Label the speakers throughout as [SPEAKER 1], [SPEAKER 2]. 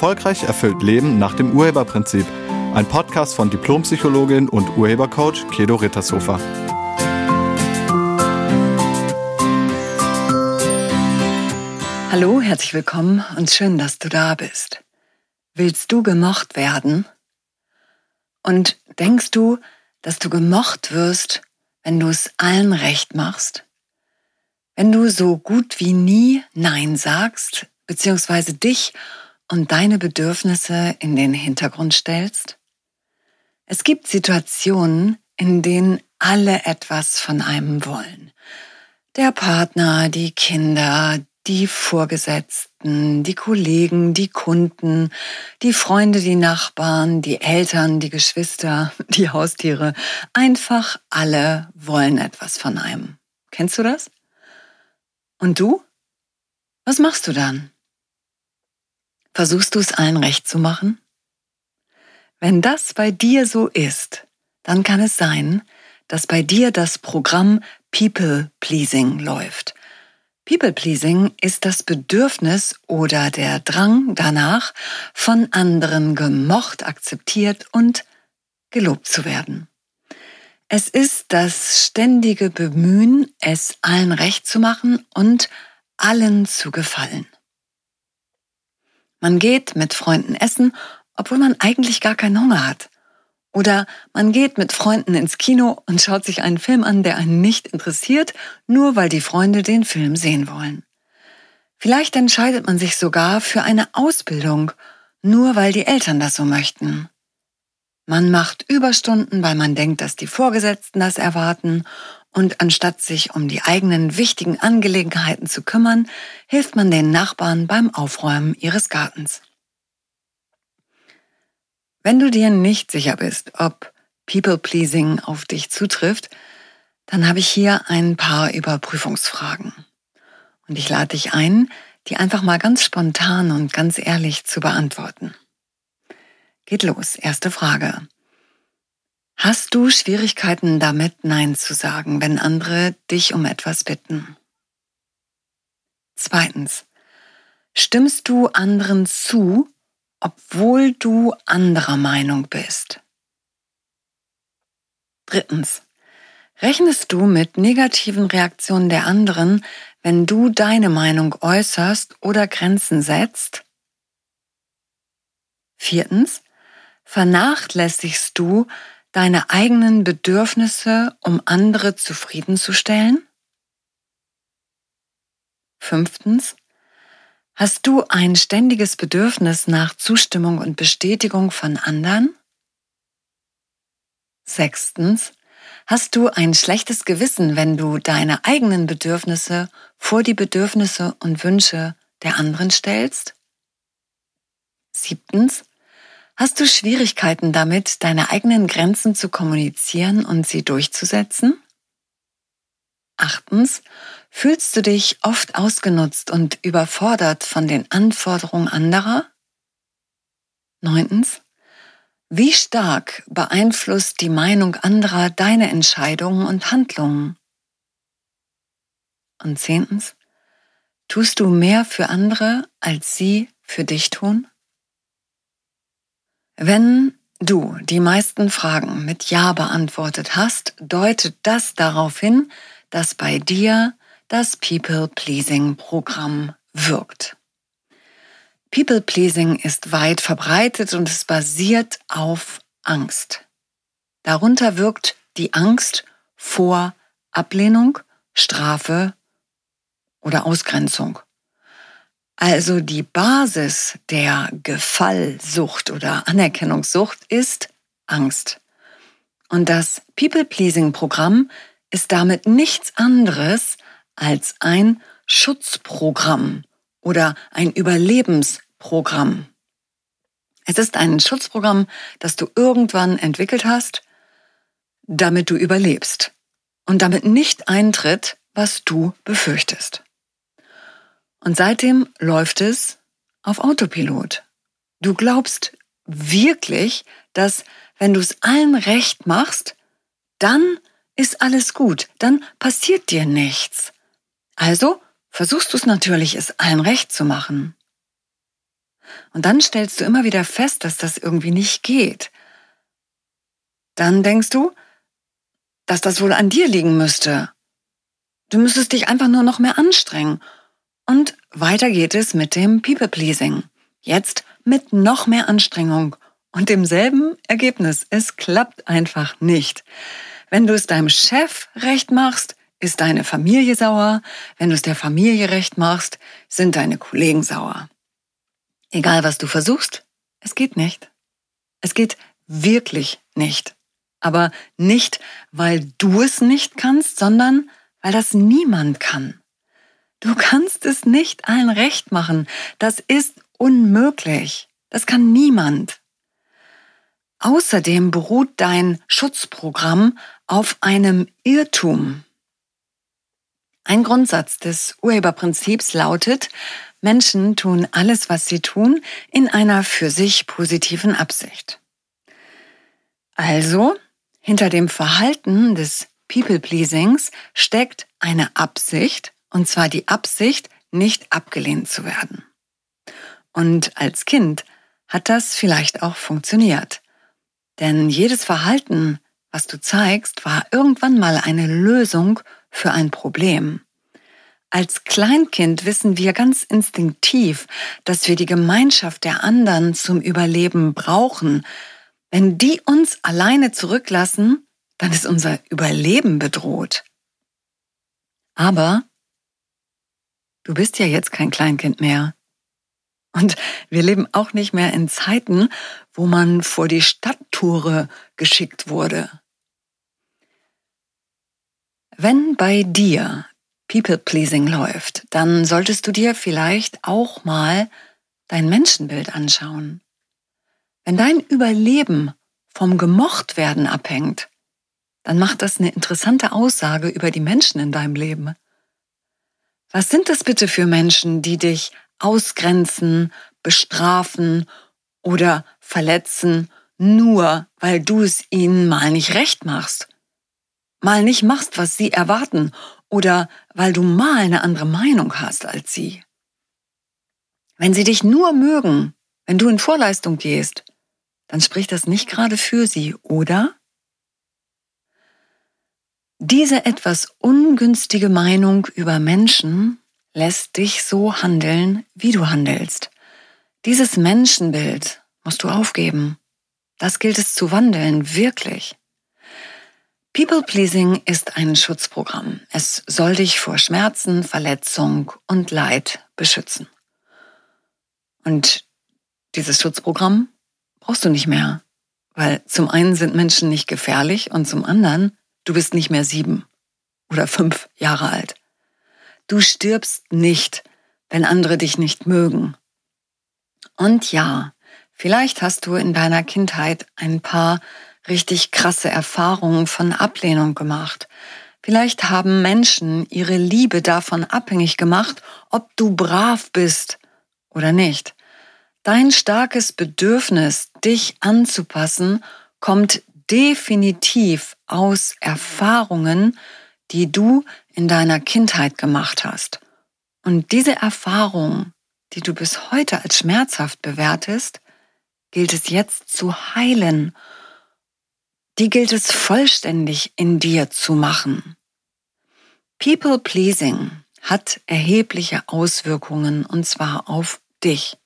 [SPEAKER 1] Erfolgreich erfüllt Leben nach dem Urheberprinzip. Ein Podcast von Diplompsychologin und Urhebercoach Kedo Rittershofer.
[SPEAKER 2] Hallo, herzlich willkommen und schön, dass du da bist. Willst du gemocht werden? Und denkst du, dass du gemocht wirst, wenn du es allen recht machst? Wenn du so gut wie nie Nein sagst, beziehungsweise dich und deine Bedürfnisse in den Hintergrund stellst? Es gibt Situationen, in denen alle etwas von einem wollen. Der Partner, die Kinder, die Vorgesetzten, die Kollegen, die Kunden, die Freunde, die Nachbarn, die Eltern, die Geschwister, die Haustiere. Einfach alle wollen etwas von einem. Kennst du das? Und du? Was machst du dann? Versuchst du es allen recht zu machen? Wenn das bei dir so ist, dann kann es sein, dass bei dir das Programm People Pleasing läuft. People Pleasing ist das Bedürfnis oder der Drang danach, von anderen gemocht, akzeptiert und gelobt zu werden. Es ist das ständige Bemühen, es allen recht zu machen und allen zu gefallen. Man geht mit Freunden essen, obwohl man eigentlich gar keinen Hunger hat. Oder man geht mit Freunden ins Kino und schaut sich einen Film an, der einen nicht interessiert, nur weil die Freunde den Film sehen wollen. Vielleicht entscheidet man sich sogar für eine Ausbildung, nur weil die Eltern das so möchten. Man macht Überstunden, weil man denkt, dass die Vorgesetzten das erwarten und anstatt sich um die eigenen wichtigen Angelegenheiten zu kümmern, hilft man den Nachbarn beim Aufräumen ihres Gartens. Wenn du dir nicht sicher bist, ob People-Pleasing auf dich zutrifft, dann habe ich hier ein paar Überprüfungsfragen. Und ich lade dich ein, die einfach mal ganz spontan und ganz ehrlich zu beantworten. Geht los. Erste Frage. Hast du Schwierigkeiten damit, Nein zu sagen, wenn andere dich um etwas bitten? Zweitens. Stimmst du anderen zu, obwohl du anderer Meinung bist? Drittens. Rechnest du mit negativen Reaktionen der anderen, wenn du deine Meinung äußerst oder Grenzen setzt? Viertens. Vernachlässigst du deine eigenen Bedürfnisse, um andere zufriedenzustellen? Fünftens, hast du ein ständiges Bedürfnis nach Zustimmung und Bestätigung von anderen? Sechstens, hast du ein schlechtes Gewissen, wenn du deine eigenen Bedürfnisse vor die Bedürfnisse und Wünsche der anderen stellst? Siebtens, Hast du Schwierigkeiten damit, deine eigenen Grenzen zu kommunizieren und sie durchzusetzen? Achtens, fühlst du dich oft ausgenutzt und überfordert von den Anforderungen anderer? Neuntens, wie stark beeinflusst die Meinung anderer deine Entscheidungen und Handlungen? Und zehntens, tust du mehr für andere, als sie für dich tun? Wenn du die meisten Fragen mit Ja beantwortet hast, deutet das darauf hin, dass bei dir das People-Pleasing-Programm wirkt. People-Pleasing ist weit verbreitet und es basiert auf Angst. Darunter wirkt die Angst vor Ablehnung, Strafe oder Ausgrenzung. Also die Basis der Gefallsucht oder Anerkennungssucht ist Angst. Und das People-Pleasing-Programm ist damit nichts anderes als ein Schutzprogramm oder ein Überlebensprogramm. Es ist ein Schutzprogramm, das du irgendwann entwickelt hast, damit du überlebst und damit nicht eintritt, was du befürchtest. Und seitdem läuft es auf Autopilot. Du glaubst wirklich, dass wenn du es allen recht machst, dann ist alles gut, dann passiert dir nichts. Also versuchst du es natürlich, es allen recht zu machen. Und dann stellst du immer wieder fest, dass das irgendwie nicht geht. Dann denkst du, dass das wohl an dir liegen müsste. Du müsstest dich einfach nur noch mehr anstrengen. Und weiter geht es mit dem People-Pleasing. Jetzt mit noch mehr Anstrengung und demselben Ergebnis. Es klappt einfach nicht. Wenn du es deinem Chef recht machst, ist deine Familie sauer. Wenn du es der Familie recht machst, sind deine Kollegen sauer. Egal was du versuchst, es geht nicht. Es geht wirklich nicht. Aber nicht, weil du es nicht kannst, sondern weil das niemand kann. Du kannst es nicht allen recht machen. Das ist unmöglich. Das kann niemand. Außerdem beruht dein Schutzprogramm auf einem Irrtum. Ein Grundsatz des Urheberprinzips lautet, Menschen tun alles, was sie tun, in einer für sich positiven Absicht. Also, hinter dem Verhalten des People-Pleasings steckt eine Absicht, und zwar die Absicht, nicht abgelehnt zu werden. Und als Kind hat das vielleicht auch funktioniert. Denn jedes Verhalten, was du zeigst, war irgendwann mal eine Lösung für ein Problem. Als Kleinkind wissen wir ganz instinktiv, dass wir die Gemeinschaft der anderen zum Überleben brauchen. Wenn die uns alleine zurücklassen, dann ist unser Überleben bedroht. Aber du bist ja jetzt kein Kleinkind mehr. Und wir leben auch nicht mehr in Zeiten, wo man vor die Stadttore geschickt wurde. Wenn bei dir People-Pleasing läuft, dann solltest du dir vielleicht auch mal dein Menschenbild anschauen. Wenn dein Überleben vom Gemochtwerden abhängt, dann macht das eine interessante Aussage über die Menschen in deinem Leben. Was sind das bitte für Menschen, die dich ausgrenzen, bestrafen oder verletzen, nur weil du es ihnen mal nicht recht machst, mal nicht machst, was sie erwarten oder weil du mal eine andere Meinung hast als sie. Wenn sie dich nur mögen, wenn du in Vorleistung gehst, dann spricht das nicht gerade für sie, oder? Diese etwas ungünstige Meinung über Menschen lässt dich so handeln, wie du handelst. Dieses Menschenbild musst du aufgeben. Das gilt es zu wandeln, wirklich. People-Pleasing ist ein Schutzprogramm. Es soll dich vor Schmerzen, Verletzung und Leid beschützen. Und dieses Schutzprogramm brauchst du nicht mehr, weil zum einen sind Menschen nicht gefährlich und zum anderen, du bist nicht mehr sieben oder fünf Jahre alt. Du stirbst nicht, wenn andere dich nicht mögen. Und ja, vielleicht hast du in deiner Kindheit ein paar richtig krasse Erfahrungen von Ablehnung gemacht. Vielleicht haben Menschen ihre Liebe davon abhängig gemacht, ob du brav bist oder nicht. Dein starkes Bedürfnis, dich anzupassen, kommt definitiv aus Erfahrungen, die du in deiner Kindheit gemacht hast. Und diese Erfahrung, die du bis heute als schmerzhaft bewertest, gilt es jetzt zu heilen. Die gilt es vollständig in dir zu machen. People pleasing hat erhebliche Auswirkungen und zwar auf dich.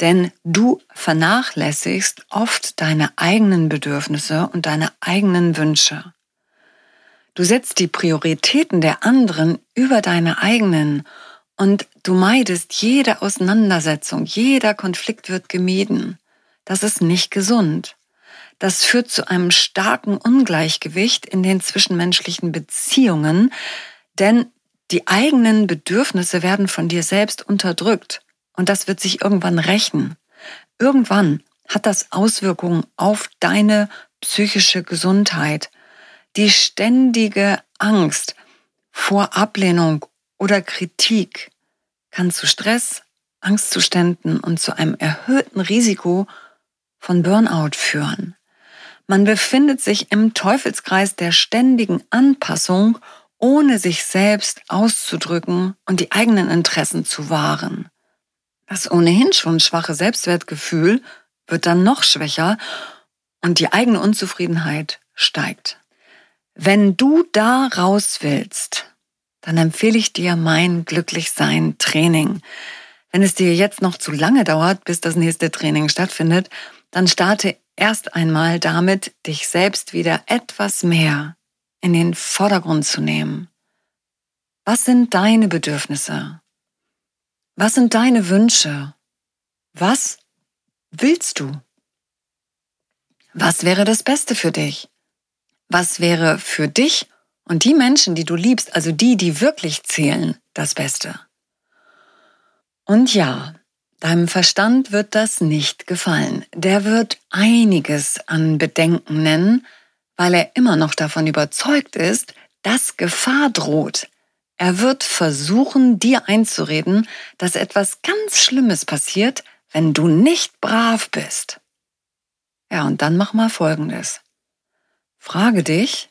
[SPEAKER 2] Denn du vernachlässigst oft deine eigenen Bedürfnisse und deine eigenen Wünsche. Du setzt die Prioritäten der anderen über deine eigenen und du meidest jede Auseinandersetzung, jeder Konflikt wird gemieden. Das ist nicht gesund. Das führt zu einem starken Ungleichgewicht in den zwischenmenschlichen Beziehungen, denn die eigenen Bedürfnisse werden von dir selbst unterdrückt und das wird sich irgendwann rächen. Irgendwann hat das Auswirkungen auf deine psychische Gesundheit die ständige Angst vor Ablehnung oder Kritik kann zu Stress, Angstzuständen und zu einem erhöhten Risiko von Burnout führen. Man befindet sich im Teufelskreis der ständigen Anpassung, ohne sich selbst auszudrücken und die eigenen Interessen zu wahren. Das ohnehin schon schwache Selbstwertgefühl wird dann noch schwächer und die eigene Unzufriedenheit steigt. Wenn du da raus willst, dann empfehle ich dir mein Glücklichsein Training. Wenn es dir jetzt noch zu lange dauert, bis das nächste Training stattfindet, dann starte erst einmal damit, dich selbst wieder etwas mehr in den Vordergrund zu nehmen. Was sind deine Bedürfnisse? Was sind deine Wünsche? Was willst du? Was wäre das Beste für dich? Was wäre für dich und die Menschen, die du liebst, also die, die wirklich zählen, das Beste? Und ja, deinem Verstand wird das nicht gefallen. Der wird einiges an Bedenken nennen, weil er immer noch davon überzeugt ist, dass Gefahr droht. Er wird versuchen, dir einzureden, dass etwas ganz Schlimmes passiert, wenn du nicht brav bist. Ja, und dann mach mal Folgendes. Frage dich,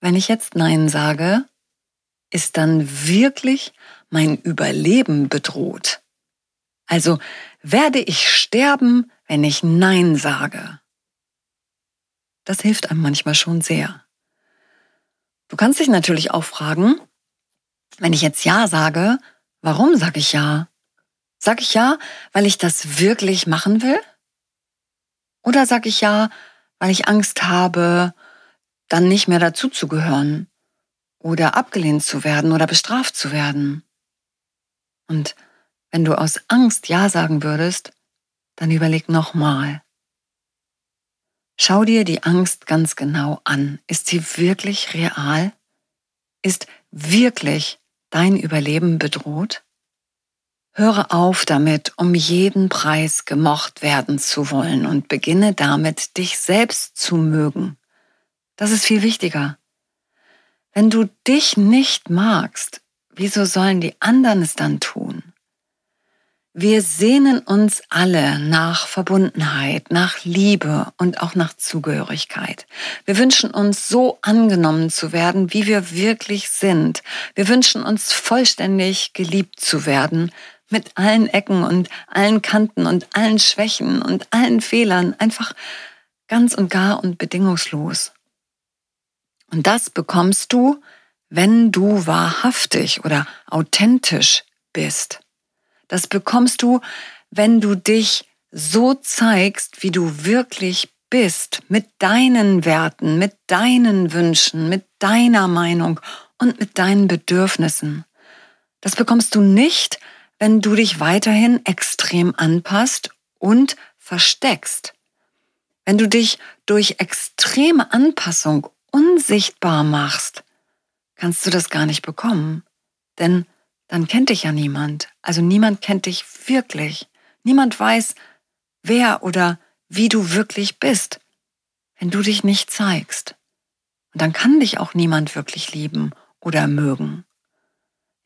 [SPEAKER 2] wenn ich jetzt Nein sage, ist dann wirklich mein Überleben bedroht? Also werde ich sterben, wenn ich Nein sage? Das hilft einem manchmal schon sehr. Du kannst dich natürlich auch fragen, wenn ich jetzt Ja sage, warum sage ich Ja? Sag ich Ja, weil ich das wirklich machen will? Oder sag ich Ja, weil ich Angst habe, dann nicht mehr dazuzugehören oder abgelehnt zu werden oder bestraft zu werden? Und wenn du aus Angst Ja sagen würdest, dann überleg nochmal. Schau dir die Angst ganz genau an. Ist sie wirklich real? Ist wirklich dein Überleben bedroht? Höre auf damit, um jeden Preis gemocht werden zu wollen und beginne damit, dich selbst zu mögen. Das ist viel wichtiger. Wenn du dich nicht magst, wieso sollen die anderen es dann tun? Wir sehnen uns alle nach Verbundenheit, nach Liebe und auch nach Zugehörigkeit. Wir wünschen uns so angenommen zu werden, wie wir wirklich sind. Wir wünschen uns vollständig geliebt zu werden, mit allen Ecken und allen Kanten und allen Schwächen und allen Fehlern, einfach ganz und gar und bedingungslos. Und das bekommst du, wenn du wahrhaftig oder authentisch bist. Das bekommst du, wenn du dich so zeigst, wie du wirklich bist, mit deinen Werten, mit deinen Wünschen, mit deiner Meinung und mit deinen Bedürfnissen. Das bekommst du nicht, wenn du dich weiterhin extrem anpasst und versteckst. Wenn du dich durch extreme Anpassung unsichtbar machst, kannst du das gar nicht bekommen. Denn dann kennt dich ja niemand. Also niemand kennt dich wirklich. Niemand weiß, wer oder wie du wirklich bist, wenn du dich nicht zeigst. Und dann kann dich auch niemand wirklich lieben oder mögen.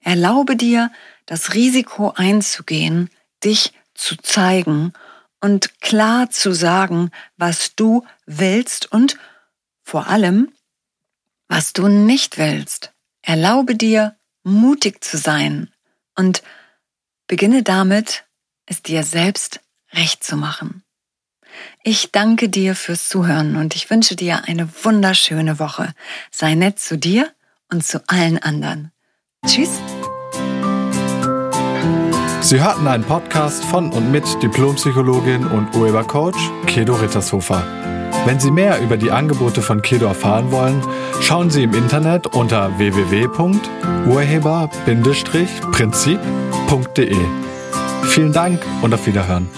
[SPEAKER 2] Erlaube dir, das Risiko einzugehen, dich zu zeigen und klar zu sagen, was du willst und vor allem, was du nicht willst. Erlaube dir, mutig zu sein und beginne damit, es dir selbst recht zu machen. Ich danke dir fürs Zuhören und ich wünsche dir eine wunderschöne Woche. Sei nett zu dir und zu allen anderen. Tschüss.
[SPEAKER 1] Sie hörten einen Podcast von und mit Diplompsychologin und Urhebercoach Kedo Rittershofer. Wenn Sie mehr über die Angebote von Kedo erfahren wollen, schauen Sie im Internet unter www.urheber-prinzip.de. Vielen Dank und auf Wiederhören.